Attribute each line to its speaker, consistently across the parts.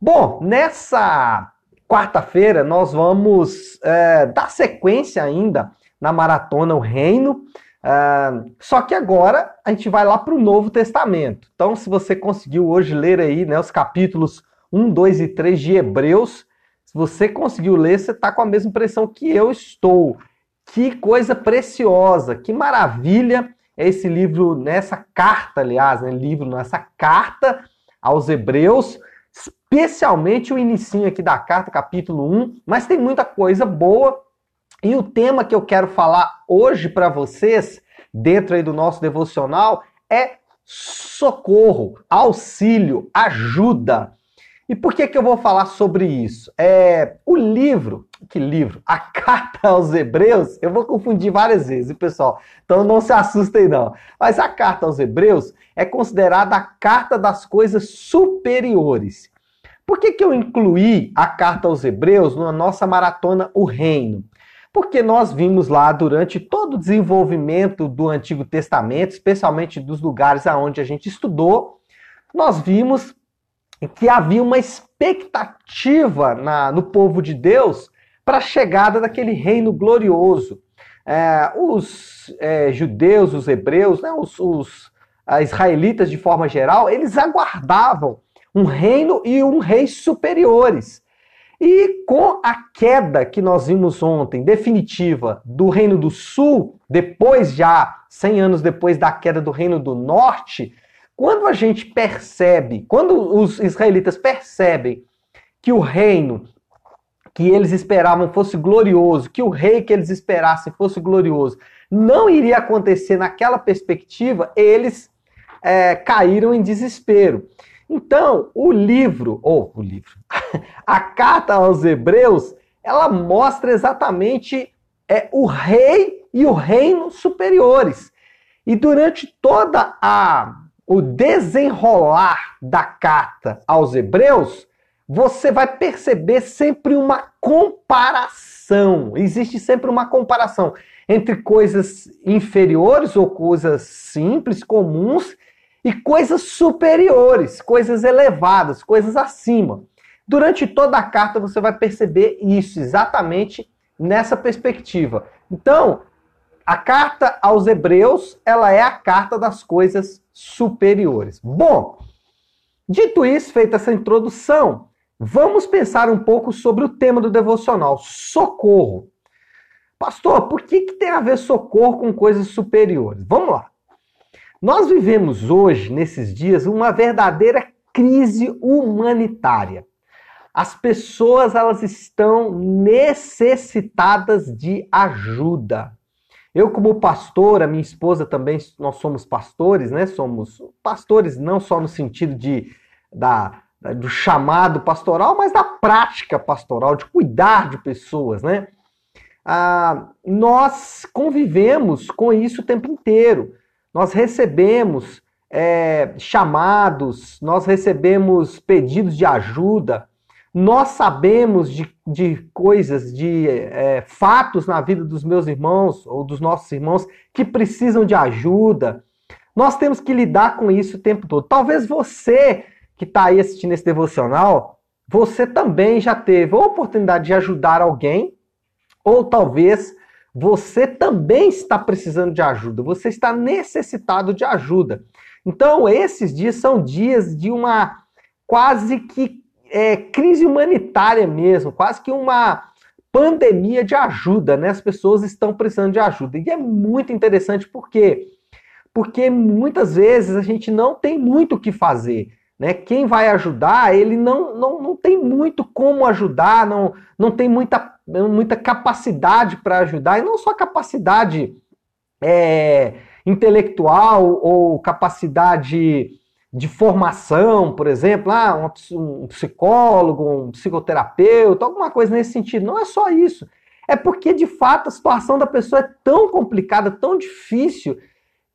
Speaker 1: Bom, nessa quarta-feira nós vamos é, dar sequência ainda na maratona O Reino. É, só que agora a gente vai lá para o Novo Testamento. Então, se você conseguiu hoje ler aí né, os capítulos 1, 2 e 3 de Hebreus, se você conseguiu ler, você está com a mesma impressão que eu estou. Que coisa preciosa, que maravilha é esse livro, nessa carta, aliás, né, livro, nessa carta aos Hebreus, especialmente o inicinho aqui da carta, capítulo 1, mas tem muita coisa boa. E o tema que eu quero falar hoje para vocês, dentro aí do nosso devocional, é socorro, auxílio, ajuda. E por que, que eu vou falar sobre isso? É, o livro, que livro? A carta aos Hebreus, eu vou confundir várias vezes, pessoal? Então não se assustem, não. Mas a carta aos Hebreus é considerada a carta das coisas superiores. Por que, que eu incluí a carta aos Hebreus na nossa maratona O Reino? Porque nós vimos lá durante todo o desenvolvimento do Antigo Testamento, especialmente dos lugares aonde a gente estudou, nós vimos que havia uma expectativa na, no povo de Deus para a chegada daquele reino glorioso. É, os é, judeus, os hebreus, né, os, os israelitas de forma geral, eles aguardavam um reino e um rei superiores. E com a queda que nós vimos ontem, definitiva, do Reino do Sul, depois já, 100 anos depois da queda do Reino do Norte, quando a gente percebe, quando os israelitas percebem que o reino que eles esperavam fosse glorioso, que o rei que eles esperassem fosse glorioso, não iria acontecer naquela perspectiva, eles é, caíram em desespero. Então, o livro, ou o livro, a carta aos Hebreus, ela mostra exatamente é, o rei e o reino superiores. E durante toda a o desenrolar da carta aos Hebreus, você vai perceber sempre uma comparação. Existe sempre uma comparação entre coisas inferiores ou coisas simples, comuns, e coisas superiores, coisas elevadas, coisas acima. Durante toda a carta você vai perceber isso exatamente nessa perspectiva. Então, a carta aos Hebreus, ela é a carta das coisas superiores. Bom, dito isso, feita essa introdução, vamos pensar um pouco sobre o tema do devocional, socorro. Pastor, por que, que tem a ver socorro com coisas superiores? Vamos lá. Nós vivemos hoje, nesses dias, uma verdadeira crise humanitária. As pessoas elas estão necessitadas de ajuda. Eu, como pastor, a minha esposa também, nós somos pastores, né? Somos pastores não só no sentido de, da, do chamado pastoral, mas da prática pastoral, de cuidar de pessoas, né? Ah, nós convivemos com isso o tempo inteiro. Nós recebemos é, chamados, nós recebemos pedidos de ajuda, nós sabemos de, de coisas, de é, fatos na vida dos meus irmãos ou dos nossos irmãos que precisam de ajuda. Nós temos que lidar com isso o tempo todo. Talvez você que está aí assistindo esse devocional, você também já teve a oportunidade de ajudar alguém, ou talvez você também está precisando de ajuda, você está necessitado de ajuda. Então, esses dias são dias de uma quase que é, crise humanitária mesmo, quase que uma pandemia de ajuda, né? As pessoas estão precisando de ajuda. E é muito interessante porque porque muitas vezes a gente não tem muito o que fazer. Né? Quem vai ajudar, ele não, não, não tem muito como ajudar, não, não tem muita, muita capacidade para ajudar, e não só capacidade é, intelectual ou capacidade de formação, por exemplo, ah, um psicólogo, um psicoterapeuta, alguma coisa nesse sentido. Não é só isso. É porque, de fato, a situação da pessoa é tão complicada, tão difícil,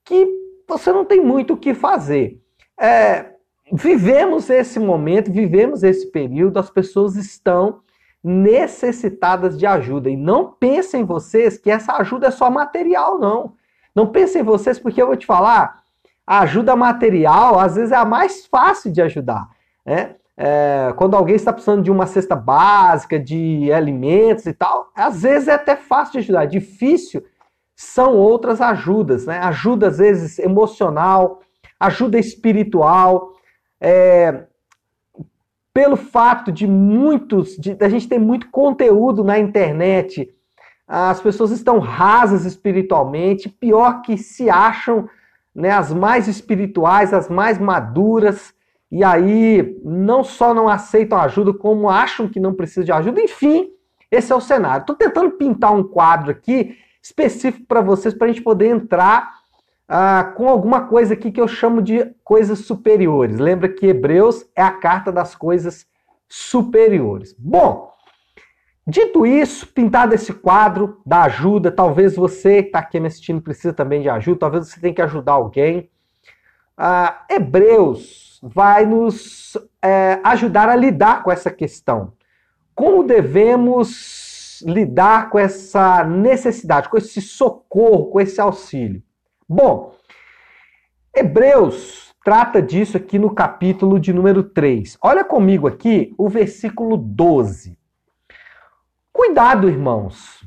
Speaker 1: que você não tem muito o que fazer. É, vivemos esse momento, vivemos esse período, as pessoas estão necessitadas de ajuda. E não pensem vocês que essa ajuda é só material, não. Não pensem vocês, porque eu vou te falar, a ajuda material, às vezes, é a mais fácil de ajudar. Né? é, quando alguém está precisando de uma cesta básica, de alimentos e tal, às vezes é até fácil de ajudar. Difícil são outras ajudas, né? Ajuda às vezes emocional, ajuda espiritual. É, pelo fato de muitos, de, a gente ter muito conteúdo na internet, as pessoas estão rasas espiritualmente, pior que se acham né, as mais espirituais, as mais maduras, e aí não só não aceitam ajuda, como acham que não precisam de ajuda. Enfim, esse é o cenário. Estou tentando pintar um quadro aqui específico para vocês, para a gente poder entrar ah, com alguma coisa aqui que eu chamo de coisas superiores. Lembra que Hebreus é a carta das coisas superiores. Bom, dito isso, pintado esse quadro da ajuda, talvez você que está aqui me assistindo precisa também de ajuda, talvez você tenha que ajudar alguém. Ah, Hebreus vai nos é, ajudar a lidar com essa questão. Como devemos lidar com essa necessidade, com esse socorro, com esse auxílio? Bom, Hebreus trata disso aqui no capítulo de número 3. Olha comigo aqui o versículo 12. Cuidado, irmãos,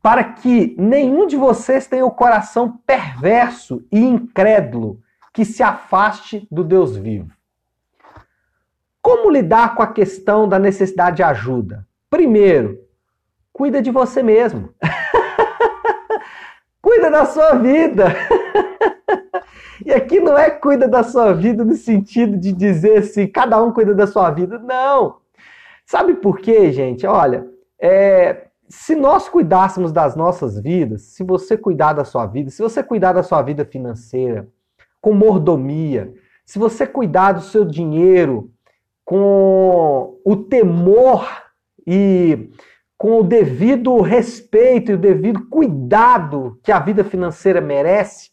Speaker 1: para que nenhum de vocês tenha o coração perverso e incrédulo que se afaste do Deus vivo. Como lidar com a questão da necessidade de ajuda? Primeiro, cuida de você mesmo. cuida da sua vida. e aqui não é cuida da sua vida no sentido de dizer assim, cada um cuida da sua vida. Não. Sabe por quê, gente? Olha, é, se nós cuidássemos das nossas vidas, se você cuidar da sua vida, se você cuidar da sua vida financeira, com mordomia, se você cuidar do seu dinheiro com o temor e com o devido respeito e o devido cuidado que a vida financeira merece,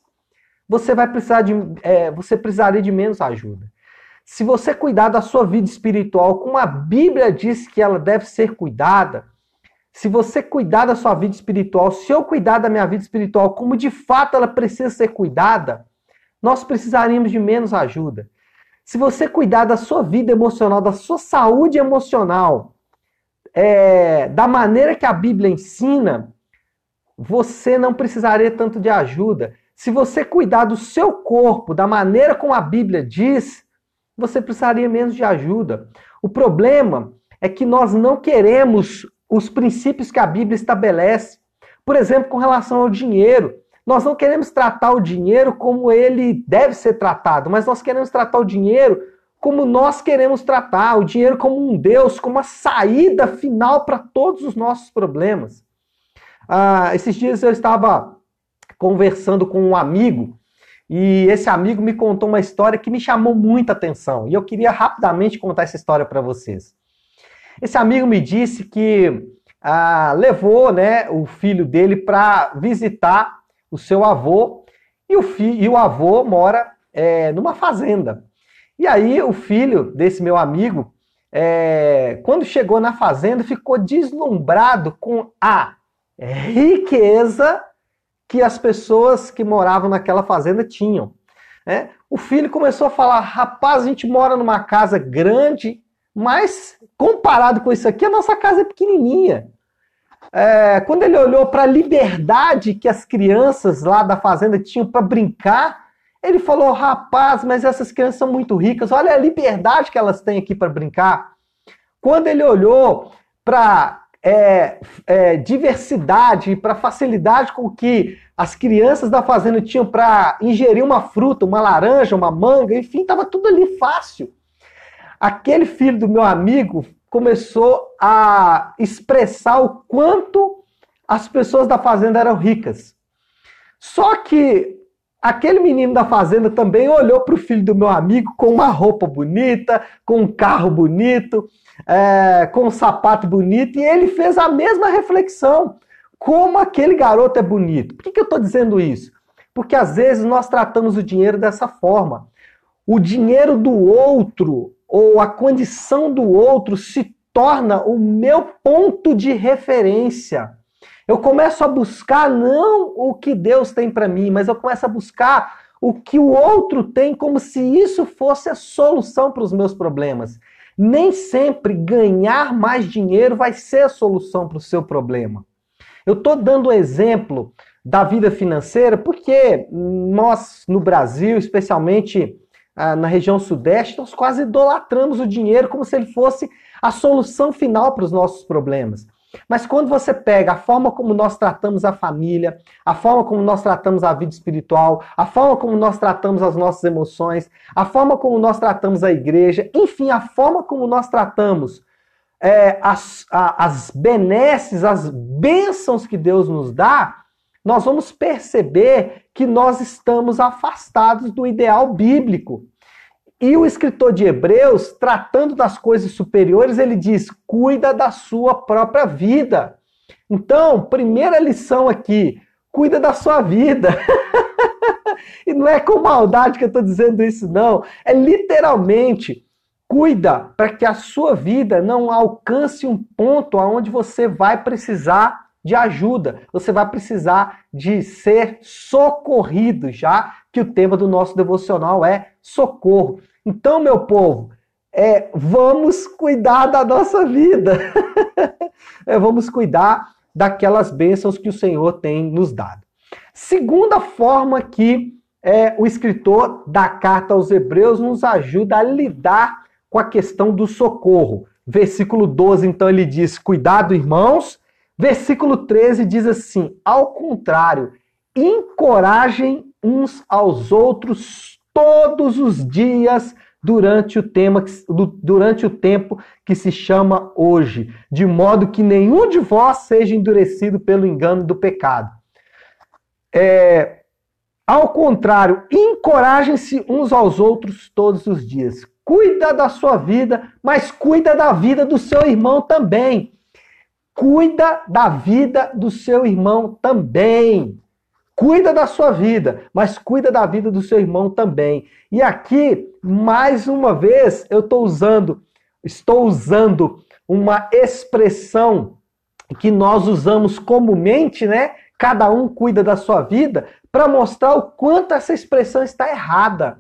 Speaker 1: você vai precisar de, é, você precisaria de menos ajuda. Se você cuidar da sua vida espiritual como a Bíblia diz que ela deve ser cuidada, se você cuidar da sua vida espiritual, se eu cuidar da minha vida espiritual como de fato ela precisa ser cuidada, nós precisaríamos de menos ajuda. Se você cuidar da sua vida emocional, da sua saúde emocional, é, da maneira que a Bíblia ensina, você não precisaria tanto de ajuda. Se você cuidar do seu corpo da maneira como a Bíblia diz, você precisaria menos de ajuda. O problema é que nós não queremos os princípios que a Bíblia estabelece. Por exemplo, com relação ao dinheiro. Nós não queremos tratar o dinheiro como ele deve ser tratado, mas nós queremos tratar o dinheiro como nós queremos tratar, o dinheiro como um Deus, como a saída final para todos os nossos problemas. Ah, esses dias eu estava conversando com um amigo e esse amigo me contou uma história que me chamou muita atenção e eu queria rapidamente contar essa história para vocês. Esse amigo me disse que ah, levou né, o filho dele para visitar o seu avô, e o, fi, e o avô mora é, numa fazenda. E aí o filho desse meu amigo, é, quando chegou na fazenda, ficou deslumbrado com a riqueza que as pessoas que moravam naquela fazenda tinham. É, o filho começou a falar: rapaz, a gente mora numa casa grande, mas comparado com isso aqui, a nossa casa é pequenininha é, quando ele olhou para a liberdade que as crianças lá da fazenda tinham para brincar, ele falou: rapaz, mas essas crianças são muito ricas, olha a liberdade que elas têm aqui para brincar. Quando ele olhou para é, é, diversidade, para facilidade com que as crianças da fazenda tinham para ingerir uma fruta, uma laranja, uma manga, enfim, estava tudo ali fácil. Aquele filho do meu amigo começou a expressar o quanto as pessoas da fazenda eram ricas. Só que aquele menino da fazenda também olhou para o filho do meu amigo com uma roupa bonita, com um carro bonito, é, com um sapato bonito, e ele fez a mesma reflexão. Como aquele garoto é bonito. Por que, que eu estou dizendo isso? Porque às vezes nós tratamos o dinheiro dessa forma. O dinheiro do outro ou a condição do outro se torna o meu ponto de referência. Eu começo a buscar não o que Deus tem para mim, mas eu começo a buscar o que o outro tem como se isso fosse a solução para os meus problemas. Nem sempre ganhar mais dinheiro vai ser a solução para o seu problema. Eu estou dando o exemplo da vida financeira porque nós, no Brasil, especialmente ah, na região sudeste, nós quase idolatramos o dinheiro como se ele fosse a solução final para os nossos problemas. Mas quando você pega a forma como nós tratamos a família, a forma como nós tratamos a vida espiritual, a forma como nós tratamos as nossas emoções, a forma como nós tratamos a igreja, enfim, a forma como nós tratamos é, as, a, as benesses, as bênçãos que Deus nos dá, nós vamos perceber que nós estamos afastados do ideal bíblico. E o escritor de Hebreus, tratando das coisas superiores, ele diz: cuida da sua própria vida. Então, primeira lição aqui: cuida da sua vida. e não é com maldade que eu estou dizendo isso, não. É literalmente cuida para que a sua vida não alcance um ponto aonde você vai precisar de ajuda, você vai precisar de ser socorrido, já que o tema do nosso devocional é socorro. Então, meu povo, é, vamos cuidar da nossa vida. é, vamos cuidar daquelas bênçãos que o Senhor tem nos dado. Segunda forma que é, o escritor da carta aos Hebreus nos ajuda a lidar com a questão do socorro. Versículo 12, então, ele diz: Cuidado, irmãos. Versículo 13 diz assim: Ao contrário, encorajem uns aos outros todos os dias durante o, tema, durante o tempo que se chama hoje, de modo que nenhum de vós seja endurecido pelo engano do pecado. É, ao contrário, encorajem-se uns aos outros todos os dias. Cuida da sua vida, mas cuida da vida do seu irmão também. Cuida da vida do seu irmão também. Cuida da sua vida, mas cuida da vida do seu irmão também. E aqui, mais uma vez, eu estou usando, estou usando uma expressão que nós usamos comumente, né? Cada um cuida da sua vida, para mostrar o quanto essa expressão está errada.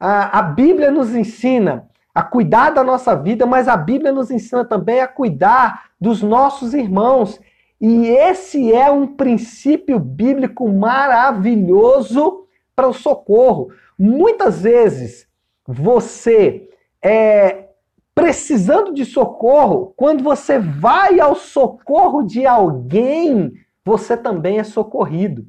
Speaker 1: A, a Bíblia nos ensina a cuidar da nossa vida, mas a Bíblia nos ensina também a cuidar dos nossos irmãos. E esse é um princípio bíblico maravilhoso para o socorro. Muitas vezes você é precisando de socorro, quando você vai ao socorro de alguém, você também é socorrido.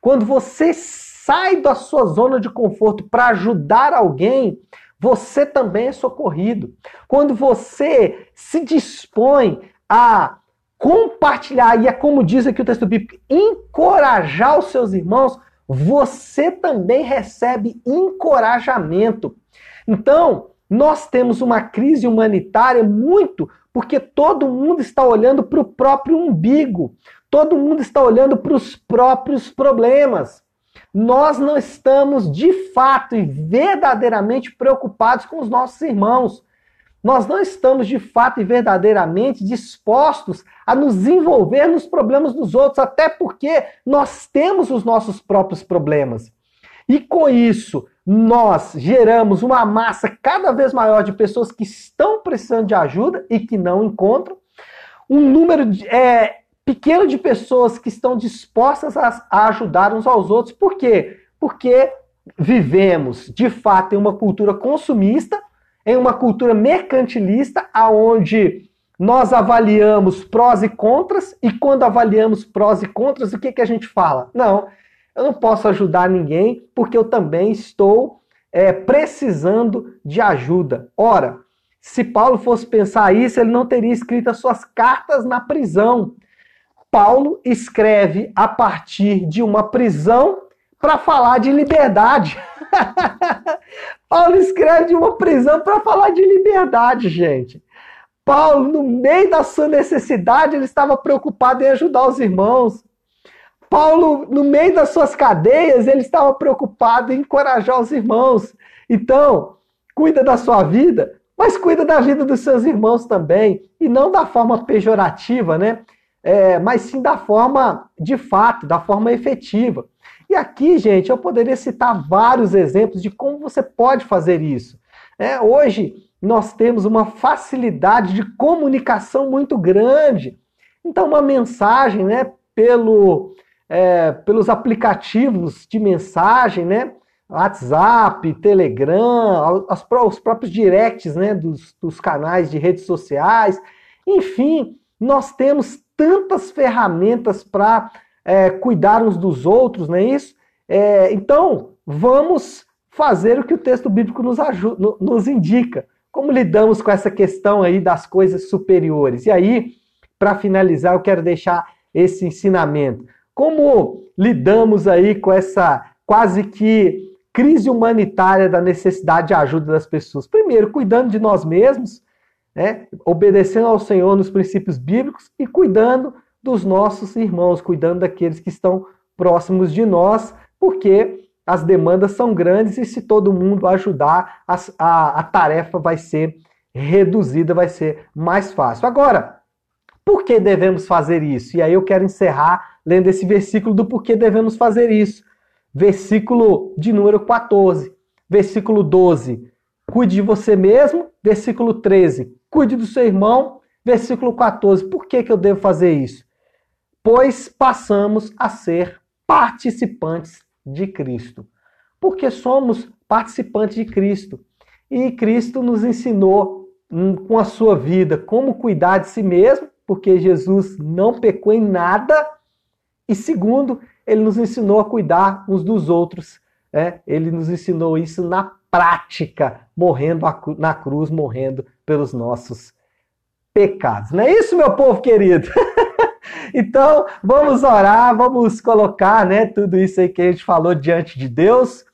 Speaker 1: Quando você sai da sua zona de conforto para ajudar alguém, você também é socorrido. Quando você se dispõe a compartilhar, e é como diz aqui o texto bíblico, encorajar os seus irmãos, você também recebe encorajamento. Então, nós temos uma crise humanitária muito porque todo mundo está olhando para o próprio umbigo, todo mundo está olhando para os próprios problemas. Nós não estamos de fato e verdadeiramente preocupados com os nossos irmãos. Nós não estamos de fato e verdadeiramente dispostos a nos envolver nos problemas dos outros, até porque nós temos os nossos próprios problemas. E com isso, nós geramos uma massa cada vez maior de pessoas que estão precisando de ajuda e que não encontram, um número é, pequeno de pessoas que estão dispostas a, a ajudar uns aos outros. Por quê? Porque vivemos, de fato, em uma cultura consumista em uma cultura mercantilista, aonde nós avaliamos prós e contras, e quando avaliamos prós e contras, o que, que a gente fala? Não, eu não posso ajudar ninguém porque eu também estou é, precisando de ajuda. Ora, se Paulo fosse pensar isso, ele não teria escrito as suas cartas na prisão. Paulo escreve a partir de uma prisão para falar de liberdade. Paulo escreve de uma prisão para falar de liberdade, gente. Paulo, no meio da sua necessidade, ele estava preocupado em ajudar os irmãos. Paulo, no meio das suas cadeias, ele estava preocupado em encorajar os irmãos. Então, cuida da sua vida, mas cuida da vida dos seus irmãos também. E não da forma pejorativa, né? É, mas sim da forma de fato, da forma efetiva. E aqui, gente, eu poderia citar vários exemplos de como você pode fazer isso. É, hoje, nós temos uma facilidade de comunicação muito grande. Então, uma mensagem, né, pelo, é, pelos aplicativos de mensagem, né, WhatsApp, Telegram, as, os próprios directs né, dos, dos canais de redes sociais. Enfim, nós temos tantas ferramentas para é, cuidar uns dos outros, não é isso? É, então, vamos fazer o que o texto bíblico nos, ajuda, nos indica. Como lidamos com essa questão aí das coisas superiores? E aí, para finalizar, eu quero deixar esse ensinamento. Como lidamos aí com essa quase que crise humanitária da necessidade de ajuda das pessoas? Primeiro, cuidando de nós mesmos, né? obedecendo ao Senhor nos princípios bíblicos e cuidando dos nossos irmãos, cuidando daqueles que estão próximos de nós, porque as demandas são grandes e se todo mundo ajudar, a, a, a tarefa vai ser reduzida, vai ser mais fácil. Agora, por que devemos fazer isso? E aí eu quero encerrar lendo esse versículo do porquê devemos fazer isso. Versículo de número 14. Versículo 12. Cuide de você mesmo. Versículo 13 cuide do seu irmão. Versículo 14. Por que, que eu devo fazer isso? Pois passamos a ser participantes de Cristo. Porque somos participantes de Cristo. E Cristo nos ensinou hum, com a sua vida como cuidar de si mesmo, porque Jesus não pecou em nada. E segundo, ele nos ensinou a cuidar uns dos outros. É, ele nos ensinou isso na prática, morrendo na cruz, morrendo pelos nossos pecados. Não é isso, meu povo querido? então, vamos orar, vamos colocar né, tudo isso aí que a gente falou diante de Deus,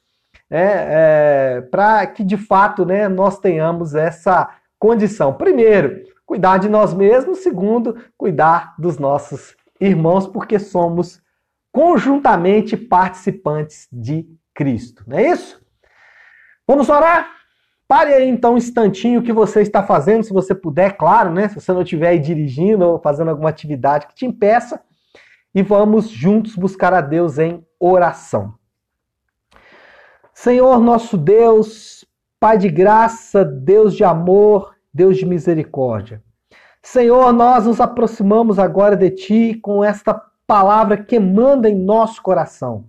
Speaker 1: né, é, para que de fato né, nós tenhamos essa condição. Primeiro, cuidar de nós mesmos. Segundo, cuidar dos nossos irmãos, porque somos conjuntamente participantes de Cristo. Não é isso? Vamos orar? Pare aí então um instantinho o que você está fazendo, se você puder, claro, né? Se você não estiver aí dirigindo ou fazendo alguma atividade que te impeça. E vamos juntos buscar a Deus em oração. Senhor nosso Deus, Pai de graça, Deus de amor, Deus de misericórdia. Senhor, nós nos aproximamos agora de Ti com esta palavra que manda em nosso coração.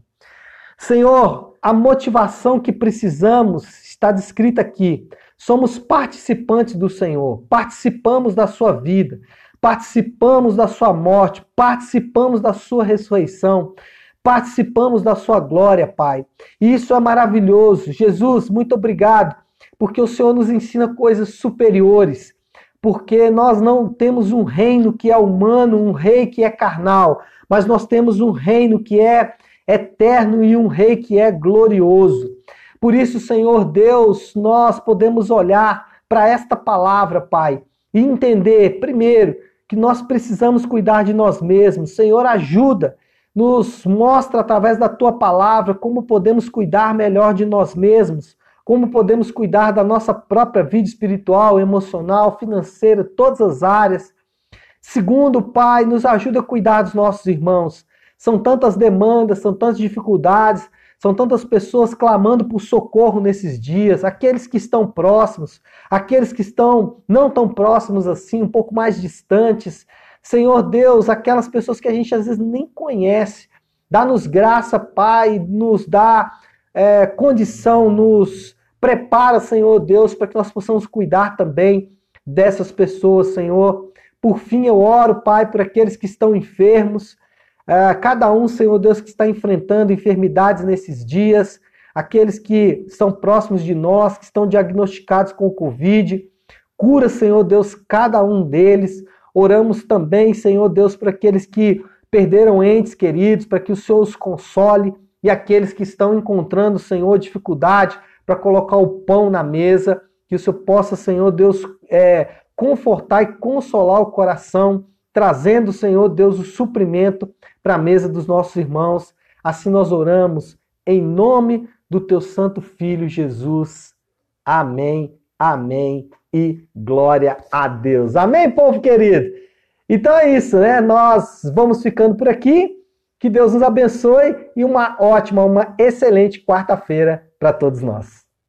Speaker 1: Senhor, a motivação que precisamos está descrita aqui. Somos participantes do Senhor, participamos da sua vida, participamos da sua morte, participamos da sua ressurreição, participamos da sua glória, Pai. E isso é maravilhoso. Jesus, muito obrigado, porque o Senhor nos ensina coisas superiores, porque nós não temos um reino que é humano, um rei que é carnal, mas nós temos um reino que é eterno e um rei que é glorioso. Por isso, Senhor Deus, nós podemos olhar para esta palavra, Pai, e entender, primeiro, que nós precisamos cuidar de nós mesmos. Senhor, ajuda, nos mostra através da tua palavra como podemos cuidar melhor de nós mesmos, como podemos cuidar da nossa própria vida espiritual, emocional, financeira, todas as áreas. Segundo, Pai, nos ajuda a cuidar dos nossos irmãos. São tantas demandas, são tantas dificuldades, são tantas pessoas clamando por socorro nesses dias, aqueles que estão próximos, aqueles que estão não tão próximos assim, um pouco mais distantes. Senhor Deus, aquelas pessoas que a gente às vezes nem conhece. Dá-nos graça, Pai, nos dá é, condição, nos prepara, Senhor Deus, para que nós possamos cuidar também dessas pessoas, Senhor. Por fim, eu oro, Pai, por aqueles que estão enfermos, cada um, Senhor Deus, que está enfrentando enfermidades nesses dias, aqueles que são próximos de nós, que estão diagnosticados com o Covid. Cura, Senhor Deus, cada um deles. Oramos também, Senhor Deus, para aqueles que perderam entes queridos, para que o Senhor os console e aqueles que estão encontrando, Senhor, dificuldade para colocar o pão na mesa, que o Senhor possa, Senhor Deus, é, confortar e consolar o coração, trazendo, Senhor Deus, o suprimento para a mesa dos nossos irmãos. Assim nós oramos em nome do teu santo filho Jesus. Amém, amém e glória a Deus. Amém, povo querido? Então é isso, né? Nós vamos ficando por aqui Que Deus nos abençoe e uma ótima, uma excelente quarta-feira para todos nós.